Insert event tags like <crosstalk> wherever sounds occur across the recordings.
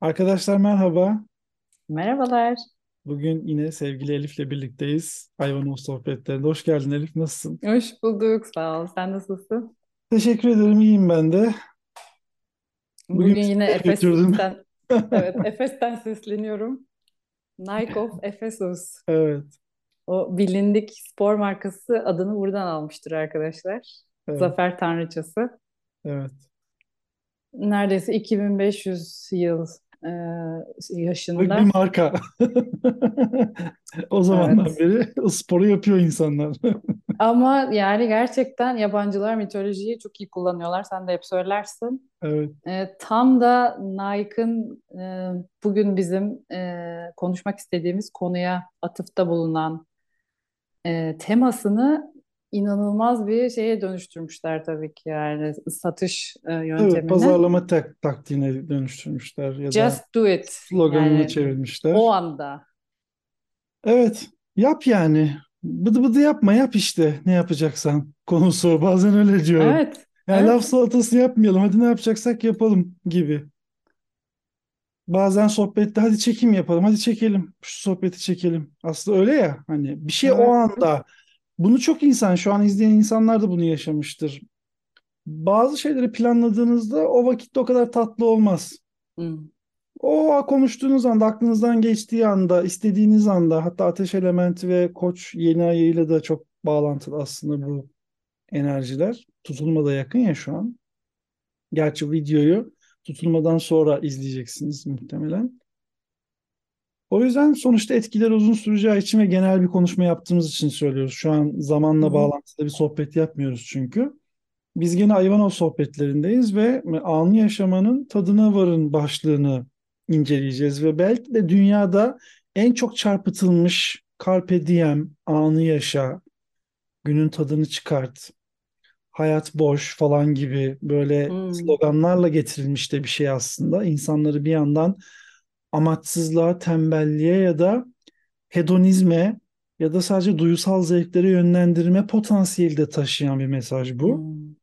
Arkadaşlar merhaba. Merhabalar. Bugün yine sevgili Elif'le birlikteyiz. Hayvanat sohbetlerinde. Hoş geldin Elif. Nasılsın? Hoş bulduk. Sağ ol. Sen nasılsın? Teşekkür ederim. İyiyim ben de. Bugün Bugün yine? Efes'ten, evet <laughs> Efes'ten sesleniyorum. Nike of Ephesus. Evet. O bilindik spor markası adını buradan almıştır arkadaşlar. Evet. Zafer Tanrıçası. Evet. Neredeyse 2500 yıl e, Bir yaşında. marka. <laughs> O zamandan Evet. beri sporu yapıyor insanlar. <laughs> Ama yani gerçekten yabancılar mitolojiyi çok iyi kullanıyorlar. Sen de hep söylersin. Evet. E, tam da Nike'ın e, bugün bizim e, konuşmak istediğimiz konuya atıfta bulunan e, temasını inanılmaz bir şeye dönüştürmüşler tabii ki yani satış e, Evet. yöntemini. Pazarlama tak taktiğine dönüştürmüşler ya da Just do it. sloganını Yani o çevirmişler. anda. Evet. Yap yani. Bıdı bıdı yapma yap işte ne yapacaksan konusu. <laughs> Bazen öyle diyorum. Evet, Yani laf evet. salatası yapmayalım. Hadi ne yapacaksak yapalım gibi. Bazen sohbette hadi çekim yapalım. Hadi çekelim. Şu sohbeti çekelim. Aslında öyle ya. Hani bir şey o Evet. anda. Bunu çok insan şu an izleyen insanlar da bunu yaşamıştır. Bazı şeyleri planladığınızda o vakitte o kadar tatlı olmaz. Hmm. O konuştuğunuz anda, aklınızdan geçtiği anda, istediğiniz anda, hatta Ateş Elementi ve Koç yeni ayıyla da çok bağlantılı aslında bu enerjiler. Tutulma da yakın ya şu an. Gerçi videoyu tutulmadan sonra izleyeceksiniz muhtemelen. O yüzden sonuçta etkileri uzun süreceği için ve genel bir konuşma yaptığımız için söylüyoruz. Şu an zamanla bağlantılı bir sohbet yapmıyoruz çünkü. Biz gene Ayvanov sohbetlerindeyiz ve anı yaşamanın tadına varın başlığını inceleyeceğiz ve belki de dünyada en çok çarpıtılmış Carpe diem, anı yaşa, günün tadını çıkart, hayat boş falan gibi böyle Hmm. sloganlarla getirilmiş de bir şey aslında. İnsanları bir yandan amaçsızlığa, tembelliğe ya da hedonizme ya da sadece duysal zevklere yönlendirme potansiyeli de taşıyan bir mesaj bu. Hmm.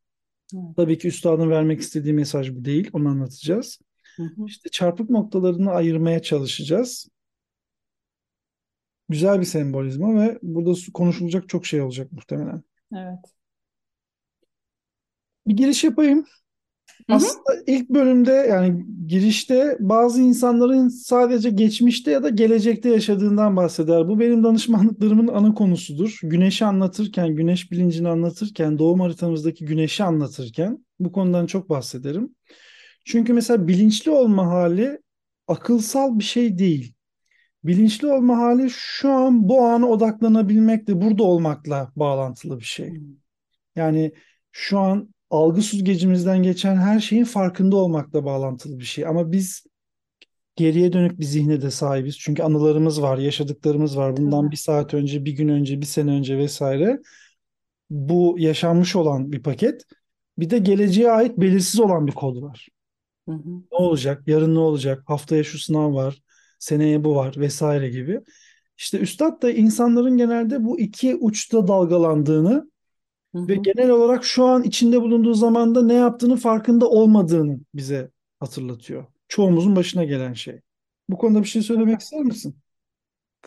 Evet. Tabii ki üstadın vermek istediği mesaj bu değil. Onu anlatacağız. Hı hı. İşte çarpık noktalarını ayırmaya çalışacağız. Güzel bir sembolizma ve burada konuşulacak çok şey olacak muhtemelen. Evet. Bir giriş yapayım. Aslında ilk bölümde yani girişte bazı insanların sadece geçmişte ya da gelecekte yaşadığından bahseder. Bu benim danışmanlıklarımın ana konusudur. Güneşi anlatırken, güneş bilincini anlatırken, doğum haritamızdaki güneşi anlatırken bu konudan çok bahsederim. Çünkü mesela bilinçli olma hali akılsal bir şey değil. Bilinçli olma hali şu an bu ana odaklanabilmekle, burada olmakla bağlantılı bir şey. Hmm. Yani şu an algı süzgecimizden geçen her şeyin farkında olmakla bağlantılı bir şey. Ama biz geriye dönük bir zihne de sahibiz. Çünkü anılarımız var, yaşadıklarımız var. Bundan bir saat önce, bir gün önce, bir sene önce vesaire. Bu yaşanmış olan bir paket. Bir de geleceğe ait belirsiz olan bir kod var. Hı hı. Ne olacak? Yarın ne olacak? Haftaya şu sınav var. Seneye bu var vesaire gibi. İşte Üstad da insanların genelde bu iki uçta dalgalandığını Hı ve hı. genel olarak şu an içinde bulunduğu zamanda ne yaptığını farkında olmadığını bize hatırlatıyor. Çoğumuzun başına gelen şey. Bu konuda bir şey söylemek ister misin?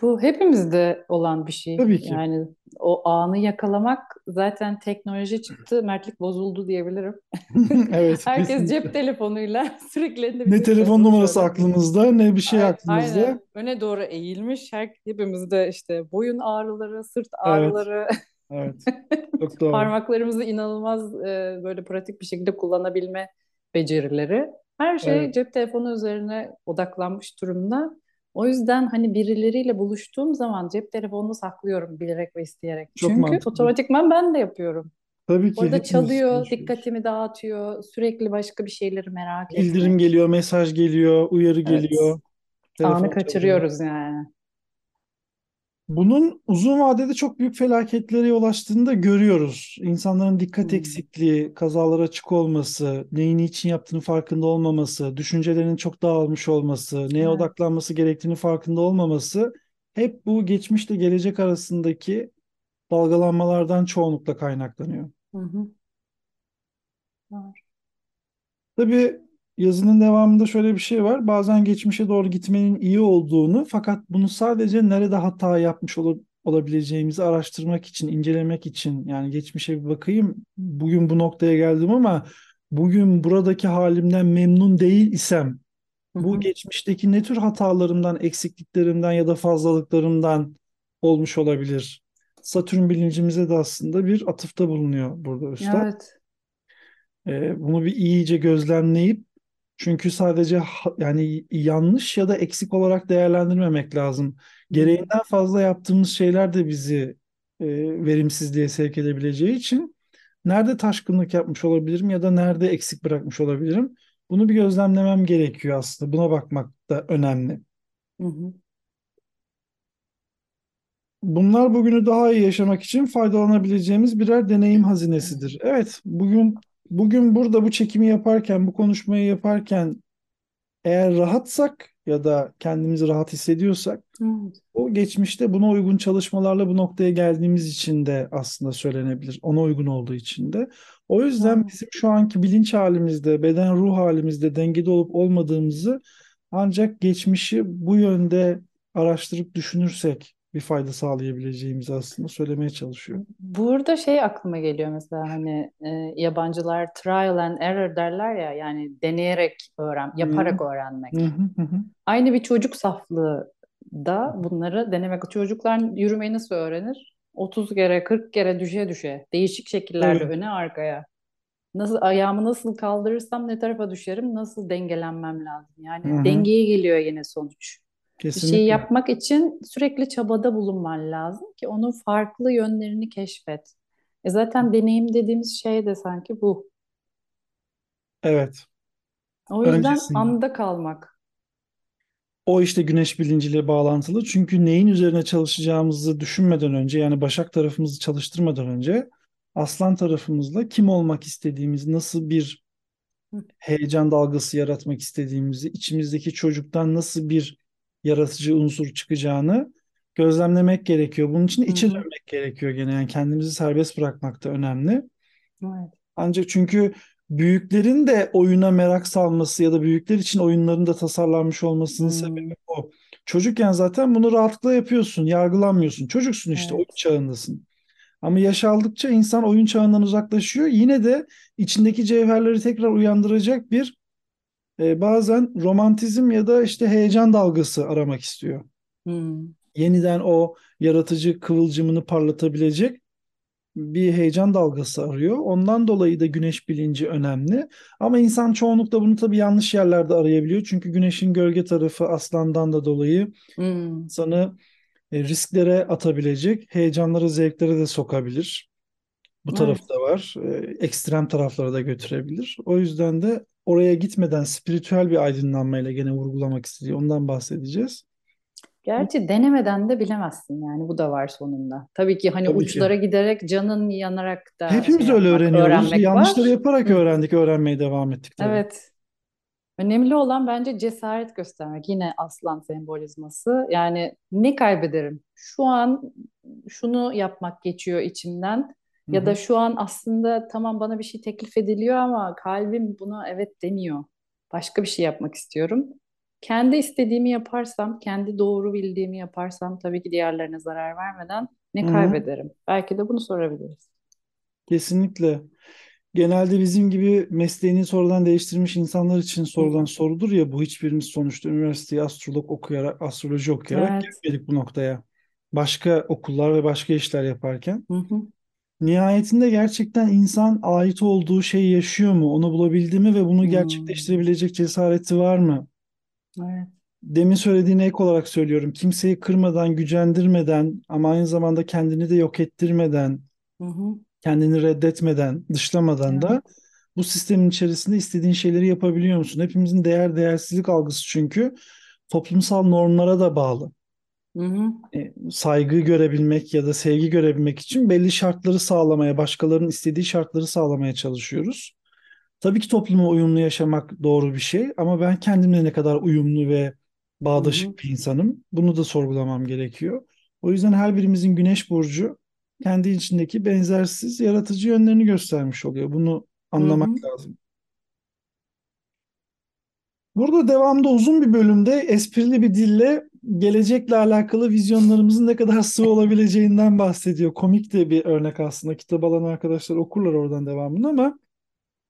Bu hepimizde olan bir şey. Tabii ki. Yani o anı yakalamak zaten teknoloji çıktı, mertlik bozuldu diyebilirim. <laughs> Evet, <laughs> Herkes cep kesinlikle. telefonuyla <laughs> sürekli elinde bir Ne cep telefon numarası şöyle. aklımızda, ne bir şey Ay- aklımızda. Aynen öne doğru eğilmiş. Her, hepimizde işte boyun ağrıları, sırt Evet, ağrıları, evet. <laughs> Çok doğru. parmaklarımızı inanılmaz e, böyle pratik bir şekilde kullanabilme becerileri. Her şey Evet, cep telefonu üzerine odaklanmış durumda. O yüzden hani birileriyle buluştuğum zaman cep telefonunu saklıyorum bilerek ve isteyerek. çok Çünkü mantıklı. otomatikman ben de yapıyorum. Tabii ki Orada çalıyor, konuşuyoruz. dikkatimi dağıtıyor, sürekli başka bir şeyleri merak Bildirim etmek. geliyor, mesaj geliyor, uyarı Evet, geliyor, anı telefon çalıyor. kaçırıyoruz yani. Bunun uzun vadede çok büyük felaketlere yol açtığını da görüyoruz. İnsanların dikkat Hmm, eksikliği, kazalara açık olması, neyin için yaptığını farkında olmaması, düşüncelerinin çok dağılmış olması, neye evet. odaklanması gerektiğini farkında olmaması hep bu geçmişle gelecek arasındaki dalgalanmalardan çoğunlukla kaynaklanıyor. Hı hı. Var. Tabii yazının devamında şöyle bir şey var. Bazen geçmişe doğru gitmenin iyi olduğunu fakat bunu sadece nerede hata yapmış ol olabileceğimizi araştırmak için, incelemek için yani geçmişe bir bakayım. Bugün bu noktaya geldim ama bugün buradaki halimden memnun değil isem bu geçmişteki ne tür hatalarımdan, eksikliklerimden ya da fazlalıklarımdan olmuş olabilir? Satürn bilincimize de aslında bir atıfta bulunuyor burada Üstad. Evet. Ee, bunu bir iyice gözlemleyip çünkü sadece yani yanlış ya da eksik olarak değerlendirmemek lazım. Gereğinden fazla yaptığımız şeyler de bizi e, verimsizliğe sevk edebileceği için nerede taşkınlık yapmış olabilirim ya da nerede eksik bırakmış olabilirim? Bunu bir gözlemlemem gerekiyor aslında. Buna bakmak da önemli. Hı hı. Bunlar bugünü daha iyi yaşamak için faydalanabileceğimiz birer deneyim hazinesidir. Evet, bugün bugün burada bu çekimi yaparken, bu konuşmayı yaparken eğer rahatsak ya da kendimizi rahat hissediyorsak Evet. o geçmişte buna uygun çalışmalarla bu noktaya geldiğimiz için de aslında söylenebilir. Ona uygun olduğu için de. O yüzden Evet. bizim şu anki bilinç halimizde, beden ruh halimizde dengede olup olmadığımızı ancak geçmişi bu yönde araştırıp düşünürsek bir fayda sağlayabileceğimizi aslında söylemeye çalışıyor. Burada şey aklıma geliyor mesela hani e, yabancılar trial and error derler ya yani deneyerek öğren, yaparak hı öğrenmek. hı hı. Aynı bir çocuk saflığı da bunları denemek. Çocuklar yürümeyi nasıl öğrenir? 30 kere 40 kere düşe düşe değişik şekillerde Tabii. öne arkaya. Nasıl ayağımı nasıl kaldırırsam ne tarafa düşerim? Nasıl dengelenmem lazım? Yani hı. dengeye geliyor yine sonuç. Bir şeyi Kesinlikle. yapmak için sürekli çabada bulunman lazım ki onun farklı yönlerini keşfet. E zaten deneyim dediğimiz şey de sanki bu. Evet. O yüzden Öncesinde. anda kalmak. O işte güneş bilinciyle bağlantılı. Çünkü neyin üzerine çalışacağımızı düşünmeden önce yani Başak tarafımızı çalıştırmadan önce Aslan tarafımızla kim olmak istediğimiz, nasıl bir heyecan dalgası yaratmak istediğimizi, içimizdeki çocuktan nasıl bir yaratıcı unsur çıkacağını gözlemlemek gerekiyor. Bunun için içe dönmek gerekiyor gene. Yani kendimizi serbest bırakmak da önemli. Evet. Ancak çünkü büyüklerin de oyuna merak salması ya da büyükler için oyunların da tasarlanmış olmasının Hmm, sebebi o. Çocukken zaten bunu rahatlıkla yapıyorsun, yargılanmıyorsun. Çocuksun işte, oyun evet. çağındasın. Ama yaş aldıkça insan oyun çağından uzaklaşıyor. Yine de içindeki cevherleri tekrar uyandıracak bir e, bazen romantizm ya da işte heyecan dalgası aramak istiyor. Hmm, Yeniden o yaratıcı kıvılcımını parlatabilecek bir heyecan dalgası arıyor. Ondan dolayı da güneş bilinci önemli. Ama insan çoğunlukla bunu tabii yanlış yerlerde arayabiliyor. Çünkü güneşin gölge tarafı aslandan da dolayı hmm, insanı e, risklere atabilecek, heyecanlara, zevklere de sokabilir. Bu tarafı evet. da var. E, Ekstrem taraflara da götürebilir. O yüzden de oraya gitmeden spiritüel bir aydınlanmayla gene vurgulamak istediği ondan bahsedeceğiz. Gerçi denemeden de bilemezsin yani bu da var sonunda. Tabii ki hani tabii ki. uçlara giderek canın yanarak da şey Hepimiz öyle yapmak, öğreniyoruz. Yanlışları var. yaparak Hı, öğrendik, öğrenmeye devam ettik tabii. evet. Önemli olan bence cesaret göstermek. Yine aslan sembolizması. Yani ne kaybederim? Şu an şunu yapmak geçiyor içimden. Ya da şu an aslında tamam bana bir şey teklif ediliyor ama kalbim buna evet demiyor. Başka bir şey yapmak istiyorum. Kendi istediğimi yaparsam, kendi doğru bildiğimi yaparsam tabii ki diğerlerine zarar vermeden ne Hı hı. kaybederim? Belki de bunu sorabiliriz. Kesinlikle. Genelde bizim gibi mesleğini sonradan değiştirmiş insanlar için sorulan sorudur ya bu hiçbirimiz sonuçta üniversiteye astrolog okuyarak, astroloji okuyarak Evet. gelmedik bu noktaya. Başka okullar ve başka işler yaparken. Hı hı. Nihayetinde gerçekten insan ait olduğu şeyi yaşıyor mu? Onu bulabildi mi ve bunu Hmm. gerçekleştirebilecek cesareti var mı? Evet. Demin söylediğine ek olarak söylüyorum. Kimseyi kırmadan, gücendirmeden ama aynı zamanda kendini de yok ettirmeden, Hı hı. kendini reddetmeden, dışlamadan da Evet. bu sistemin içerisinde istediğin şeyleri yapabiliyor musun? Hepimizin değer değersizlik algısı çünkü toplumsal normlara da bağlı. Hı hı. E, saygı görebilmek ya da sevgi görebilmek için belli şartları sağlamaya, başkalarının istediği şartları sağlamaya çalışıyoruz. Tabii ki topluma uyumlu yaşamak doğru bir şey ama ben kendimle ne kadar uyumlu ve bağdaşık bir insanım, bunu da sorgulamam gerekiyor. O yüzden her birimizin güneş burcu kendi içindeki benzersiz yaratıcı yönlerini göstermiş oluyor. Bunu anlamak hı. lazım. Burada devamda uzun bir bölümde esprili bir dille gelecekle alakalı vizyonlarımızın ne kadar sığ olabileceğinden bahsediyor. Komik de bir örnek aslında. Kitap alan arkadaşlar okurlar oradan devamını ama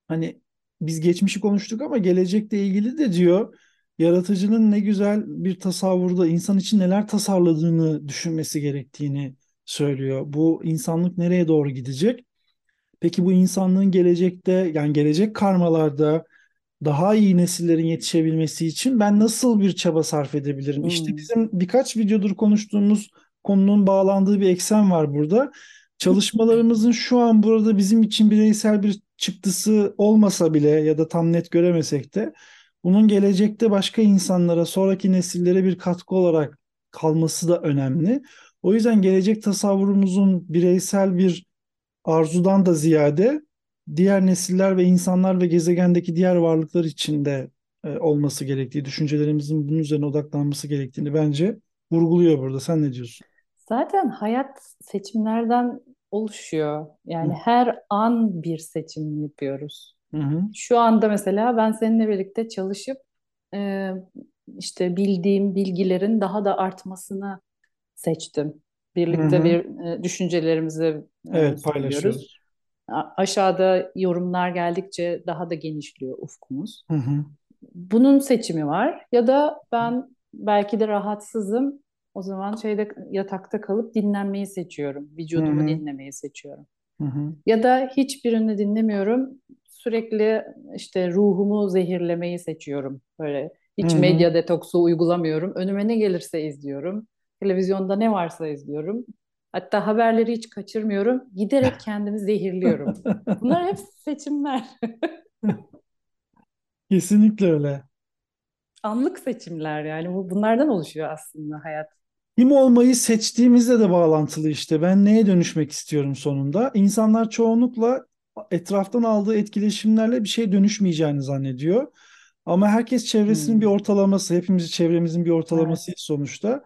hani biz geçmişi konuştuk ama gelecekle ilgili de diyor yaratıcının ne güzel bir tasavvurda insan için neler tasarladığını düşünmesi gerektiğini söylüyor. Bu insanlık nereye doğru gidecek? Peki bu insanlığın gelecekte yani gelecek karmalarda daha iyi nesillerin yetişebilmesi için ben nasıl bir çaba sarf edebilirim? İşte Hmm. bizim birkaç videodur konuştuğumuz konunun bağlandığı bir eksen var burada. Çalışmalarımızın şu an burada bizim için bireysel bir çıktısı olmasa bile ya da tam net göremesek de bunun gelecekte başka insanlara, sonraki nesillere bir katkı olarak kalması da önemli. O yüzden gelecek tasavvurumuzun bireysel bir arzudan da ziyade diğer nesiller ve insanlar ve gezegendeki diğer varlıklar için de e, olması gerektiği, düşüncelerimizin bunun üzerine odaklanması gerektiğini bence vurguluyor burada. Sen ne diyorsun? Zaten hayat seçimlerden oluşuyor. Hı Yani her an bir seçim yapıyoruz. hı hı Şu anda mesela ben seninle birlikte çalışıp e, işte bildiğim bilgilerin daha da artmasını seçtim. hı Birlikte hı. bir e, düşüncelerimizi e, Evet paylaşıyoruz. Aşağıda yorumlar geldikçe daha da genişliyor ufkumuz. Hı hı Bunun seçimi var. Ya da ben belki de rahatsızım. O zaman şeyde yatakta kalıp dinlenmeyi seçiyorum. hı Vücudumu hı dinlemeyi seçiyorum. hı hı Ya da hiçbirini dinlemiyorum. Sürekli işte ruhumu zehirlemeyi seçiyorum. Böyle hı hiç hı. medya detoksu uygulamıyorum. Önüme ne gelirse izliyorum. Televizyonda ne varsa izliyorum. Hatta haberleri hiç kaçırmıyorum. Giderek <laughs> kendimi zehirliyorum. Bunlar hep seçimler. <laughs> Kesinlikle öyle. Anlık seçimler yani. Bu bunlardan oluşuyor aslında hayat. Kim olmayı seçtiğimizle de bağlantılı işte. Ben neye dönüşmek istiyorum sonunda? İnsanlar çoğunlukla etraftan aldığı etkileşimlerle bir şey dönüşmeyeceğini zannediyor. Ama herkes çevresinin bir Hmm, ortalaması, hepimiz çevremizin bir evet. ortalamasıyız sonuçta.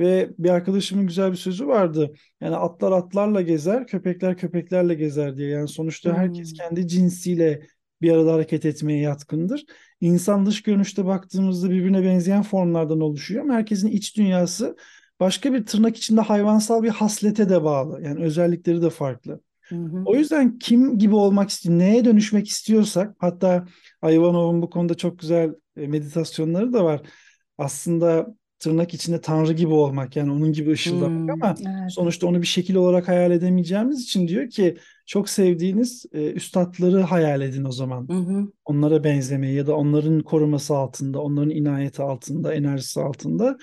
Ve bir arkadaşımın güzel bir sözü vardı. Yani atlar atlarla gezer, köpekler köpeklerle gezer diye. Yani sonuçta herkes Hmm, kendi cinsiyle bir arada hareket etmeye yatkındır. İnsan dış görünüşte baktığımızda birbirine benzeyen formlardan oluşuyor ama herkesin iç dünyası başka bir tırnak içinde hayvansal bir haslete de bağlı. Yani özellikleri de farklı. Hı hı. O yüzden kim gibi olmak istiyor, neye dönüşmek istiyorsak, hatta Ivanov'un bu konuda çok güzel e, meditasyonları da var. Aslında tırnak içinde Tanrı gibi olmak, yani onun gibi ışıldamak Hmm, ama evet. sonuçta onu bir şekil olarak hayal edemeyeceğimiz için diyor ki çok sevdiğiniz e, üstatları hayal edin o zaman. Hı hı. Onlara benzemeyi ya da onların koruması altında, onların inayeti altında, enerjisi altında.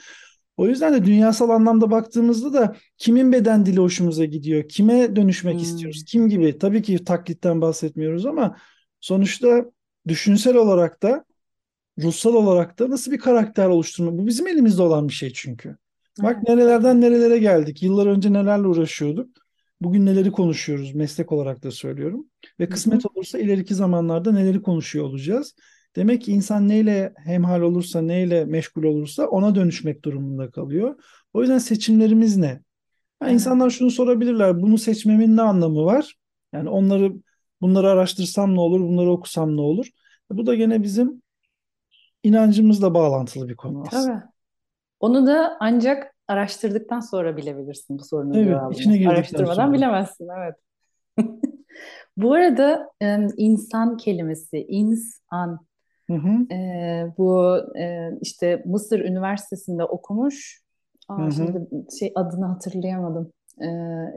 O yüzden de dünyasal anlamda baktığımızda da kimin beden dili hoşumuza gidiyor, kime dönüşmek istiyoruz, Hmm, kim gibi. Tabii ki taklitten bahsetmiyoruz ama sonuçta düşünsel olarak da, ruhsal olarak da nasıl bir karakter oluşturma. Bu bizim elimizde olan bir şey çünkü. Bak evet, nerelerden nerelere geldik. Yıllar önce nelerle uğraşıyorduk. Bugün neleri konuşuyoruz, meslek olarak da söylüyorum. Ve kısmet olursa ileriki zamanlarda neleri konuşuyor olacağız. Demek ki insan neyle hemhal olursa, neyle meşgul olursa ona dönüşmek durumunda kalıyor. O yüzden seçimlerimiz ne? Ha, insanlar şunu sorabilirler. Bunu seçmemin ne anlamı var? Yani onları bunları araştırsam ne olur, bunları okusam ne olur? Bu da gene bizim inancımızla bağlantılı bir konu aslında. Tabii. Onu da ancak araştırdıktan sonra bilebilirsin bu sorunun Evet, cevabını. içine Araştırmadan sonra. bilemezsin, evet. <laughs> Bu arada insan kelimesi, insan, Hı hı, e, bu e, işte Mısır Üniversitesi'nde okumuş. hı Aa, hı, şimdi şey adını hatırlayamadım. E,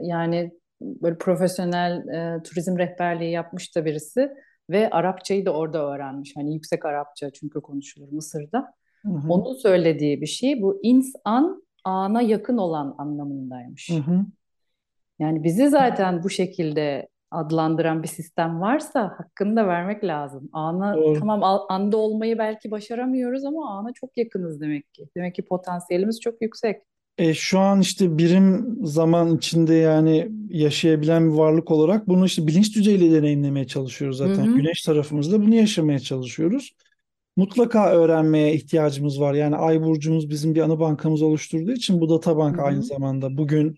yani böyle profesyonel e, turizm rehberliği yapmış da birisi ve Arapçayı da orada öğrenmiş. Hani yüksek Arapça çünkü konuşulur Mısır'da. hı hı, Onun söylediği bir şey bu insan ana yakın olan hı anlamındaymış. hı. Yani bizi zaten bu şekilde adlandıran bir sistem varsa hakkını da vermek lazım. Ana Doğru. tamam anda olmayı belki başaramıyoruz ama ana çok yakınız demek ki. Demek ki potansiyelimiz çok yüksek. E, şu an işte birim zaman içinde yani yaşayabilen bir varlık olarak bunu işte bilinç düzeyiyle deneyimlemeye çalışıyoruz Hı zaten. hı, Güneş tarafımızda bunu yaşamaya çalışıyoruz. Mutlaka öğrenmeye ihtiyacımız var. Yani Ay burcumuz bizim bir anı bankamız oluşturduğu için bu data hı bank aynı hı, zamanda. Bugün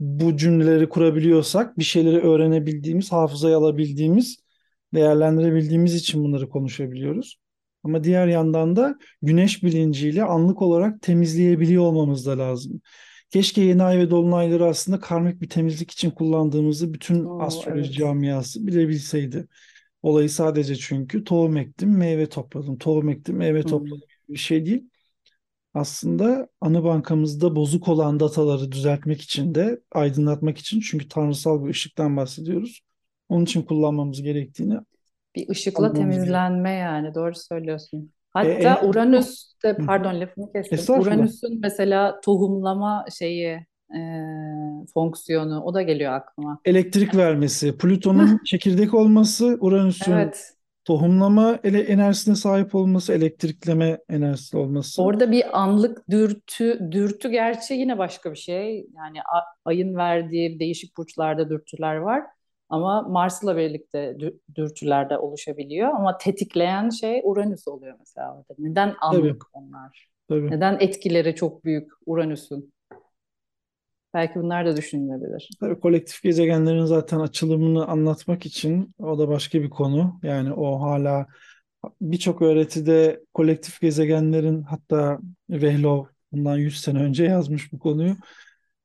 bu cümleleri kurabiliyorsak bir şeyleri öğrenebildiğimiz, hafızaya alabildiğimiz, değerlendirebildiğimiz için bunları konuşabiliyoruz. Ama diğer yandan da güneş bilinciyle anlık olarak temizleyebiliyor olmamız da lazım. Keşke yeni ay ve dolunayları aslında karmik bir temizlik için kullandığımızı bütün Oo, astroloji evet. camiası bilebilseydi. Olayı sadece çünkü tohum ektim, meyve topladım. Tohum ektim, meyve Hmm. topladım bir şey değil. Aslında anı bankamızda bozuk olan dataları düzeltmek için de aydınlatmak için çünkü tanrısal bir ışıktan bahsediyoruz. Onun için kullanmamız gerektiğini Bir ışıkla temizlenme yani doğru söylüyorsun. E, Hatta eğer Uranüs de pardon lafını kestim. Estağfurullah. Uranüs'ün mesela tohumlama şeyi e, fonksiyonu o da geliyor aklıma. Elektrik vermesi, Plüton'un çekirdek olması, Uranüs'ün evet. tohumlama ele enerjisine sahip olması, elektrikleme enerjisi olması. Orada bir anlık dürtü, dürtü gerçi yine başka bir şey. Yani ayın verdiği değişik burçlarda dürtüler var. Ama Mars'la birlikte dü- dürtüler de oluşabiliyor. Ama tetikleyen şey Uranüs oluyor mesela orada. Neden Tabii, anlık onlar? tabii. Neden etkileri çok büyük Uranüs'ün? Belki bunlar da düşünülebilir. Tabii kolektif gezegenlerin zaten açılımını anlatmak için o da başka bir konu. Yani o hala birçok öğretide kolektif gezegenlerin hatta Vehlov bundan 100 sene önce yazmış bu konuyu.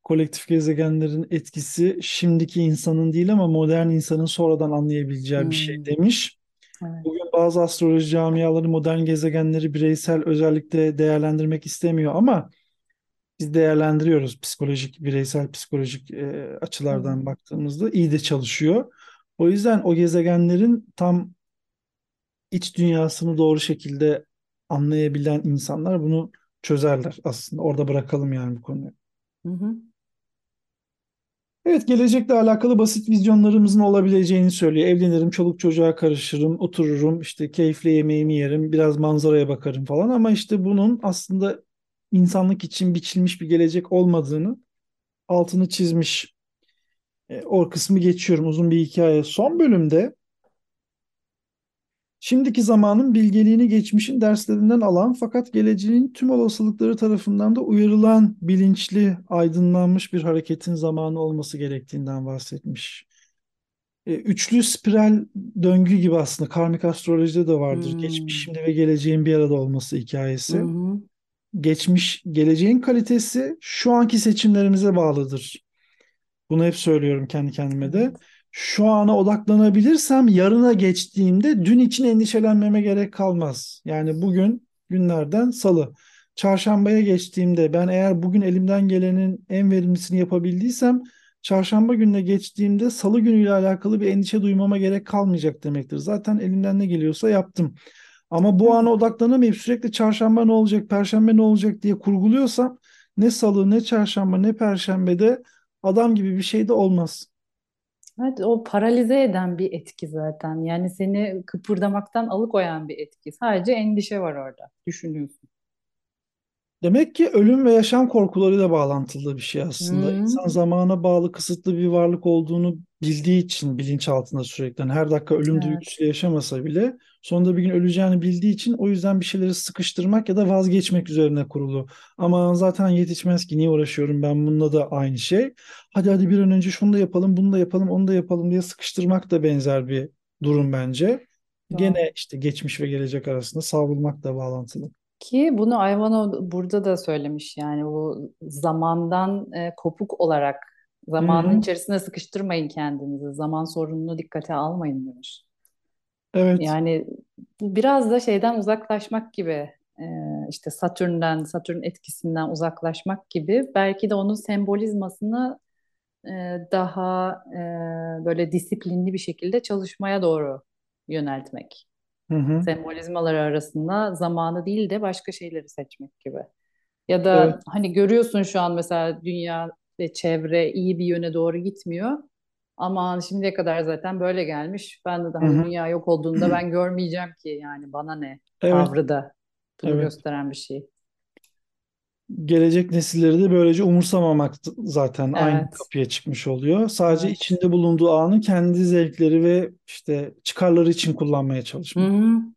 Kolektif gezegenlerin etkisi şimdiki insanın değil ama modern insanın sonradan anlayabileceği bir şey Hmm, demiş. evet. Bugün bazı astroloji camiaları modern gezegenleri bireysel özellikle değerlendirmek istemiyor ama biz değerlendiriyoruz psikolojik, bireysel psikolojik e, açılardan baktığımızda iyi de çalışıyor. O yüzden o gezegenlerin tam iç dünyasını doğru şekilde anlayabilen insanlar bunu çözerler aslında. Orada bırakalım yani bu konuyu. Hı hı. Evet, gelecekle alakalı basit vizyonlarımızın olabileceğini söylüyor. Evlenirim, çoluk çocuğa karışırım, otururum, işte keyifle yemeğimi yerim, biraz manzaraya bakarım falan. Ama işte bunun aslında insanlık için biçilmiş bir gelecek olmadığını altını çizmiş. E, o kısmı geçiyorum. Uzun bir hikaye. Son bölümde şimdiki zamanın bilgeliğini geçmişin derslerinden alan fakat geleceğin tüm olasılıkları tarafından da uyarılan bilinçli, aydınlanmış bir hareketin zamanı olması gerektiğinden bahsetmiş. E, üçlü spiral döngü gibi aslında karmik astrolojide de vardır. Geçmiş, Hmm, şimdi ve geleceğin bir arada olması hikayesi. hı. Geçmiş, geleceğin kalitesi şu anki seçimlerimize bağlıdır. Bunu hep söylüyorum kendi kendime de. Evet. Şu ana odaklanabilirsem yarına geçtiğimde dün için endişelenmeme gerek kalmaz. Yani bugün günlerden salı. Çarşambaya geçtiğimde ben eğer bugün elimden gelenin en verimlisini yapabildiysem çarşamba gününe geçtiğimde salı günüyle alakalı bir endişe duymama gerek kalmayacak demektir. Zaten elimden ne geliyorsa yaptım. Ama bu ana odaklanamayıp sürekli çarşamba ne olacak, perşembe ne olacak diye kurguluyorsam ne salı, ne çarşamba, ne perşembede adam gibi bir şey de olmaz. Evet, o paralize eden bir etki zaten. Yani seni kıpırdamaktan alıkoyan bir etki. Sadece endişe var orada. Düşünüyorsun. Demek ki ölüm ve yaşam korkularıyla bağlantılı bir şey aslında. Hmm, İnsan zamana bağlı kısıtlı bir varlık olduğunu bildiği için bilinçaltında sürekli hani her dakika ölüm evet. duygusuyla yaşamasa bile sonunda bir gün öleceğini bildiği için o yüzden bir şeyleri sıkıştırmak ya da vazgeçmek üzerine kurulu. Ama zaten yetişmez ki niye uğraşıyorum ben bununla da aynı şey. Hadi hadi bir an önce şunu da yapalım, bunu da yapalım, onu da yapalım diye sıkıştırmak da benzer bir durum bence. Doğru. Gene işte geçmiş ve gelecek arasında savrulmak da bağlantılı. Ki bunu Ayvano burada da söylemiş yani bu zamandan e, kopuk olarak zamanın hı. içerisine sıkıştırmayın kendinizi. Zaman sorununu dikkate almayın demiş. Evet. Yani biraz da şeyden uzaklaşmak gibi e, işte Satürn'den, Satürn etkisinden uzaklaşmak gibi belki de onun sembolizmasını e, daha e, böyle disiplinli bir şekilde çalışmaya doğru yöneltmek. Hı hı. Sembolizmalar arasında zamanı değil de başka şeyleri seçmek gibi. Ya da Evet. hani görüyorsun şu an mesela dünya ve çevre iyi bir yöne doğru gitmiyor. Ama şimdiye kadar zaten böyle gelmiş. Ben de Hı daha hı. dünya yok olduğunda ben görmeyeceğim ki yani bana ne Evet, tavrı da bunu evet. gösteren bir şey. Gelecek nesilleri de böylece umursamamak zaten aynı Evet, kapıya çıkmış oluyor. Sadece evet. içinde bulunduğu anı kendi zevkleri ve işte çıkarları için kullanmaya çalışmak. hı.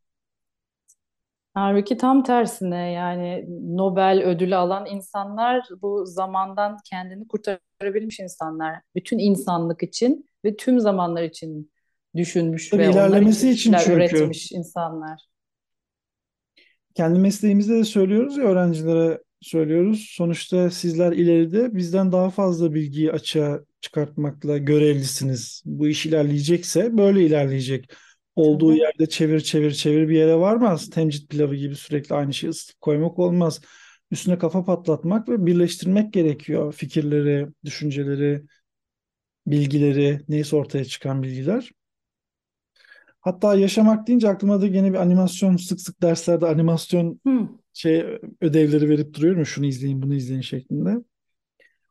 Halbuki tam tersine yani Nobel ödülü alan insanlar bu zamandan kendini kurtarabilmiş insanlar. Bütün insanlık için ve tüm zamanlar için düşünmüş Tabii ve onlar için ilerlemesi bir için çünkü. üretmiş insanlar. kendi mesleğimizde de söylüyoruz ya öğrencilere söylüyoruz. Sonuçta sizler ileride bizden daha fazla bilgiyi açığa çıkartmakla görevlisiniz. Bu iş ilerleyecekse böyle ilerleyecek. Olduğu Tabii. yerde çevir çevir çevir bir yere varmaz. Temcit pilavı gibi sürekli aynı şeyi ısıtıp koymak olmaz. Üstüne kafa patlatmak ve birleştirmek gerekiyor. Fikirleri, düşünceleri, bilgileri, neyse ortaya çıkan bilgiler. Hatta yaşamak deyince aklıma da yine bir animasyon sık sık derslerde animasyon Hı. Şey ödevleri verip duruyorum şunu izleyin bunu izleyin şeklinde.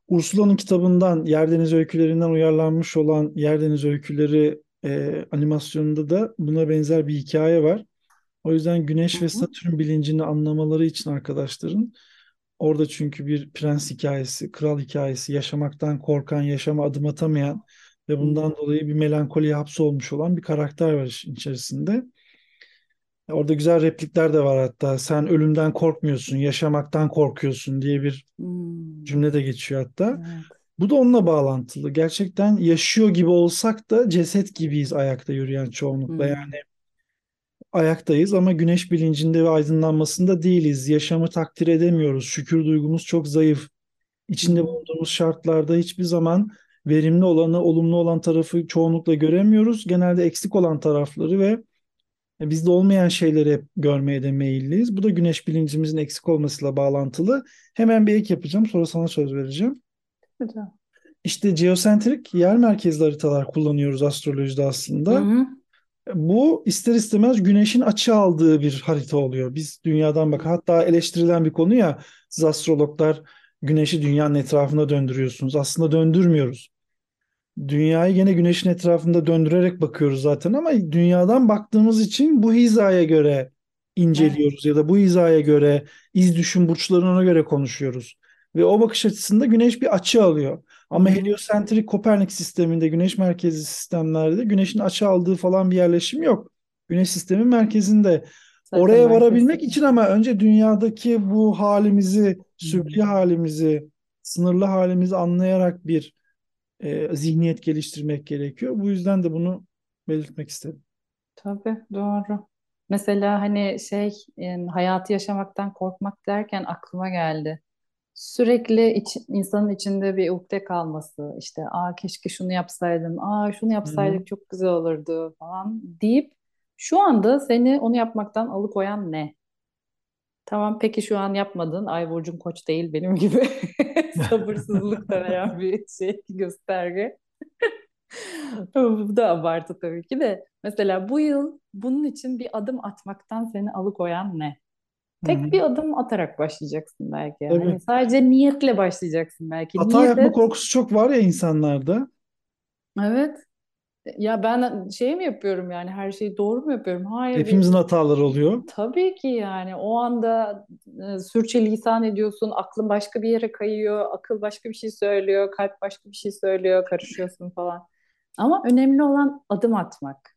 Ursula'nın kitabından Yerdeniz Öykülerinden uyarlanmış olan Yerdeniz Öyküleri e, animasyonunda da buna benzer bir hikaye var. O yüzden Güneş ve. Satürn bilincini anlamaları için arkadaşların orada çünkü bir prens hikayesi, kral hikayesi, yaşamaktan korkan, yaşama adım atamayan ve bundan dolayı bir melankoliye hapsolmuş olan bir karakter var içerisinde. Orada güzel replikler de var hatta. Sen ölümden korkmuyorsun, yaşamaktan korkuyorsun diye bir Hmm. cümle de geçiyor hatta. Evet. Bu da onunla bağlantılı. Gerçekten yaşıyor gibi olsak da ceset gibiyiz ayakta yürüyen çoğunlukla. Yani Hmm. ayaktayız ama güneş bilincinde ve aydınlanmasında değiliz. Yaşamı takdir edemiyoruz. Şükür duygumuz çok zayıf. İçinde hı. bulunduğumuz şartlarda hiçbir zaman verimli olanı, olumlu olan tarafı çoğunlukla göremiyoruz. Genelde eksik olan tarafları ve bizde olmayan şeyleri hep görmeye de meyilliyiz. Bu da güneş bilincimizin eksik olmasıyla bağlantılı. Hemen bir ek yapacağım, sonra sana söz vereceğim. Güzel. İşte geosentrik yer merkezli haritalar kullanıyoruz astrolojide Hı aslında. hı. Bu ister istemez güneşin açı aldığı bir harita oluyor. Biz dünyadan bak hatta eleştirilen bir konu ya siz astrologlar güneşi dünyanın etrafında döndürüyorsunuz. Aslında döndürmüyoruz. Dünyayı gene güneşin etrafında döndürerek bakıyoruz zaten ama dünyadan baktığımız için bu hizaya göre Evet. inceliyoruz ya da bu hizaya göre iz düşüm burçlarına ona göre konuşuyoruz. Ve o bakış açısında güneş bir açı alıyor. Ama heliosentrik Kopernik sisteminde güneş merkezli sistemlerde güneşin açı aldığı falan bir yerleşim yok. Güneş sistemin merkezinde. Zaten Oraya merkezde. varabilmek için ama önce dünyadaki bu halimizi, sübli halimizi, sınırlı halimizi anlayarak bir e, zihniyet geliştirmek gerekiyor. Bu yüzden de bunu belirtmek istedim. Tabii doğru. Mesela hani şey yani hayatı yaşamaktan korkmak derken aklıma geldi. Sürekli iç, insanın içinde bir ukde kalması işte aa keşke şunu yapsaydım aa şunu yapsaydık çok güzel olurdu falan deyip şu anda seni onu yapmaktan alıkoyan ne? Tamam peki şu an yapmadın. Ay burcun koç değil benim gibi <laughs> sabırsızlık denen bir şey gösterge. Bu da abartı tabii ki de. Mesela bu yıl bunun için bir adım atmaktan seni alıkoyan ne? Tek bir adım atarak başlayacaksın belki. Tabii. Hani sadece niyetle başlayacaksın belki. Hata Niyet yapma et. korkusu çok var ya insanlarda. Evet. Ya ben şey mi yapıyorum yani her şeyi doğru mu yapıyorum? Hayır bir Hepimizin hataları oluyor. tabii ki yani o anda e, sürçülisan ediyorsun, aklın başka bir yere kayıyor, akıl başka bir şey söylüyor, kalp başka bir şey söylüyor, karışıyorsun falan. Ama önemli olan adım atmak.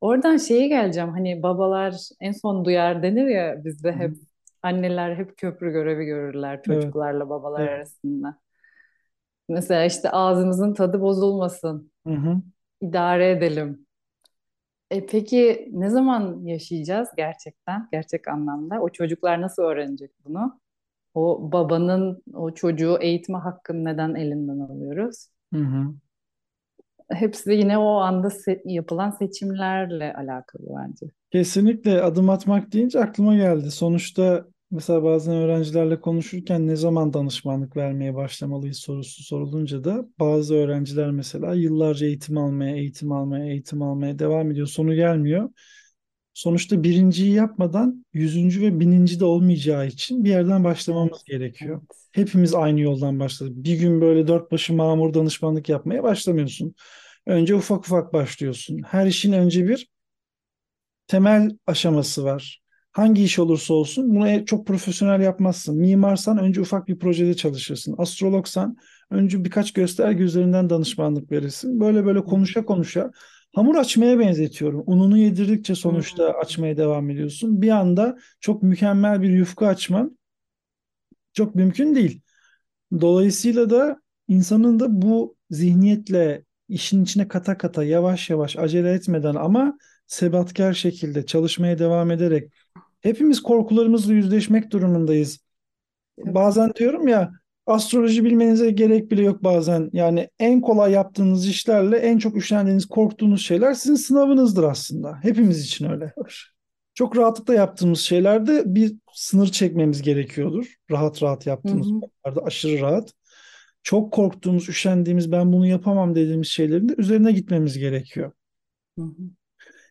Oradan şeye geleceğim hani babalar en son duyar denir ya bizde hep hı. anneler hep köprü görevi görürler Evet, çocuklarla babalar evet. arasında. Mesela işte ağzımızın tadı bozulmasın, Hı hı. İdare edelim. E peki ne zaman yaşayacağız gerçekten, gerçek anlamda? O çocuklar nasıl öğrenecek bunu? O babanın o çocuğu eğitme hakkını neden elinden alıyoruz? Hı hı. Hepsi yine o anda se- yapılan seçimlerle alakalı bence. Kesinlikle adım atmak deyince aklıma geldi. Sonuçta mesela bazen öğrencilerle konuşurken ne zaman danışmanlık vermeye başlamalıyız sorusu sorulunca da bazı öğrenciler mesela yıllarca eğitim almaya, eğitim almaya, eğitim almaya devam ediyor. Sonu gelmiyor. Sonuçta birinciyi yapmadan yüzüncü ve bininci de olmayacağı için bir yerden başlamamız gerekiyor. evet. Hepimiz aynı yoldan başladık. Bir gün böyle dört başı mamur danışmanlık yapmaya başlamıyorsun. Önce ufak ufak başlıyorsun. Her işin önce bir temel aşaması var. Hangi iş olursa olsun bunu e- çok profesyonel yapmazsın. Mimarsan önce ufak bir projede çalışırsın. Astrologsan önce birkaç gösterge üzerinden danışmanlık verirsin. Böyle böyle konuşa konuşa hamur açmaya benzetiyorum. Ununu yedirdikçe sonuçta Hmm. açmaya devam ediyorsun. Bir anda çok mükemmel bir yufka açman çok mümkün değil. Dolayısıyla da insanın da bu zihniyetle işin içine kata kata yavaş yavaş acele etmeden ama sebatkar şekilde çalışmaya devam ederek Hepimiz korkularımızla yüzleşmek durumundayız. Bazen diyorum ya astroloji bilmenize gerek bile yok bazen. Yani en kolay yaptığınız işlerle en çok üşendiğiniz, korktuğunuz şeyler sizin sınavınızdır aslında. Hepimiz için öyle. Çok rahatlıkla yaptığımız şeylerde bir sınır çekmemiz gerekiyordur. Rahat rahat yaptığımız konularda aşırı rahat. Çok korktuğumuz, üşendiğimiz, ben bunu yapamam dediğimiz şeylerin de üzerine gitmemiz gerekiyor. Hı hı.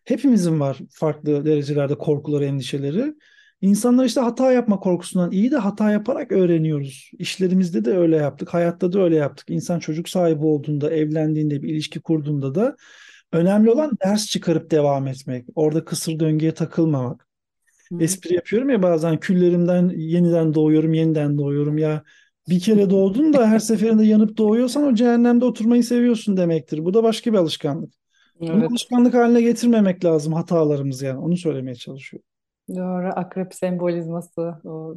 Hepimizin var farklı derecelerde korkuları, endişeleri. İnsanlar işte hata yapma korkusundan iyi de hata yaparak öğreniyoruz. İşlerimizde de öyle yaptık, hayatta da öyle yaptık. İnsan çocuk sahibi olduğunda, evlendiğinde, bir ilişki kurduğunda da önemli olan ders çıkarıp devam etmek. Orada kısır döngüye takılmamak. Hı. Espri yapıyorum ya bazen küllerimden yeniden doğuyorum, yeniden doğuyorum. Ya bir kere doğdun da her seferinde yanıp doğuyorsan o cehennemde oturmayı seviyorsun demektir. Bu da başka bir alışkanlık. Bunu Evet. alışkanlık haline getirmemek lazım hatalarımızı yani. Onu söylemeye çalışıyorum. Doğru. Akrep sembolizması. O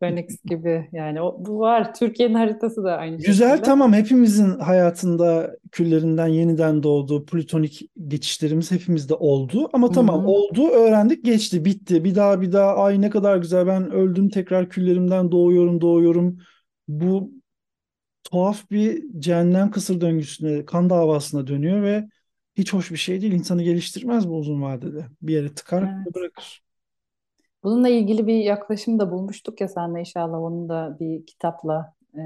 Phoenix <laughs> gibi. Yani o, bu var. Türkiye'nin haritası da aynı Güzel şekilde. tamam hepimizin hayatında küllerinden yeniden doğduğu plütonik geçişlerimiz hepimizde oldu. Ama tamam hı. oldu, öğrendik, geçti, bitti. Bir daha bir daha ay ne kadar güzel ben öldüm tekrar küllerimden doğuyorum, doğuyorum. Bu tuhaf bir cehennem kısır döngüsüne, kan davasına dönüyor ve hiç hoş bir şey değil. İnsanı geliştirmez bu uzun vadede. Bir yere tıkar, Evet. bırakır. Bununla ilgili bir yaklaşım da bulmuştuk ya senle inşallah onu da bir kitapla e,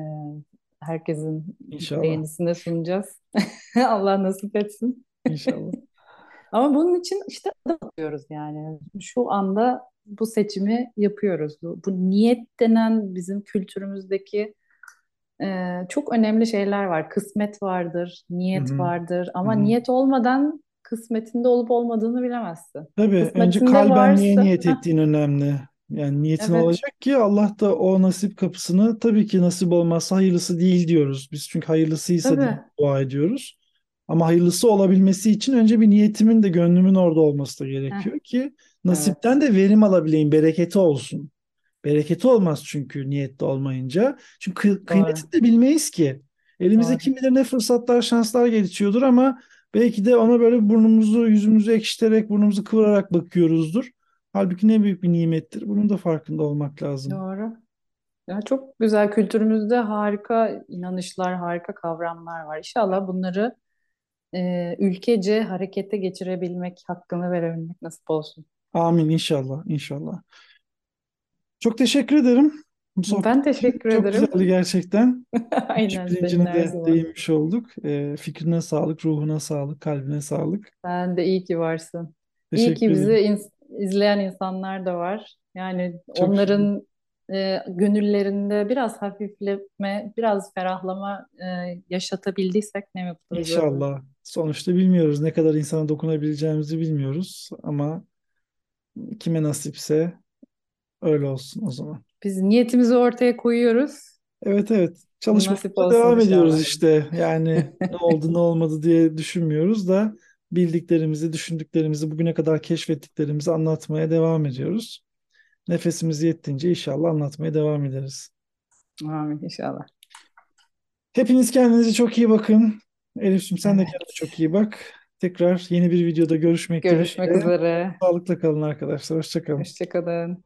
herkesin İnşallah. beğenisine sunacağız. <laughs> Allah nasip etsin. İnşallah. <laughs> Ama bunun için işte adım atıyoruz yani. Şu anda bu seçimi yapıyoruz. Bu, bu niyet denen bizim kültürümüzdeki e, çok önemli şeyler var. Kısmet vardır, niyet hı. vardır. Ama hı. niyet olmadan kısmetinde olup olmadığını bilemezsin. Tabii önce Kısmetinde kalben niye varsa, niyet Heh, ettiğin önemli. Yani niyetin evet, olacak ki Allah da o nasip kapısını tabii ki nasip olmazsa hayırlısı değil diyoruz. Biz çünkü hayırlısıysa diye tabii, dua ediyoruz. Ama hayırlısı olabilmesi için önce bir niyetimin de gönlümün orada olması da Heh, gerekiyor ki evet, nasipten de verim alabileyim, bereketi olsun. Bereketi olmaz çünkü niyette olmayınca. Çünkü kı- kıymetini de bilmeyiz ki. Elimize doğru. kim bilir ne fırsatlar, şanslar geçiyordur ama belki de ona böyle burnumuzu, yüzümüzü ekşiterek, burnumuzu kıvırarak bakıyoruzdur. Halbuki ne büyük bir nimettir. Bunun da farkında olmak lazım. Doğru. Ya çok güzel kültürümüzde harika inanışlar, harika kavramlar var. İnşallah bunları e, ülkece harekete geçirebilmek, hakkını verebilmek nasip olsun. Amin inşallah, inşallah. Çok teşekkür ederim. Bu sohbet Ben teşekkür çok ederim. güzeldi gerçekten. <laughs> Aynen bilincine de değinmiş olduk. Ee, fikrine sağlık, ruhuna sağlık, kalbine sağlık. Sen de iyi ki varsın. İyi Teşekkür ki bizi ins- izleyen insanlar da var. Yani Çok onların e, gönüllerinde biraz hafifleme, biraz ferahlama e, yaşatabildiysek ne mutlu. İnşallah. Sonuçta bilmiyoruz ne kadar insana dokunabileceğimizi bilmiyoruz ama kime nasipse öyle olsun o zaman. Biz niyetimizi ortaya koyuyoruz. Evet evet olsun devam ediyoruz inşallah. işte. Yani <laughs> ne oldu ne olmadı diye düşünmüyoruz da bildiklerimizi, düşündüklerimizi, bugüne kadar keşfettiklerimizi anlatmaya devam ediyoruz. Nefesimiz yettiğince inşallah anlatmaya devam ederiz. Amin inşallah. Hepiniz kendinize çok iyi bakın. Elif'ciğim sen de Evet. kendine çok iyi bak. Tekrar yeni bir videoda görüşmek Görüşmek dileğiyle. üzere. Sağlıkla kalın arkadaşlar. Hoşça kalın. Hoşça kalın.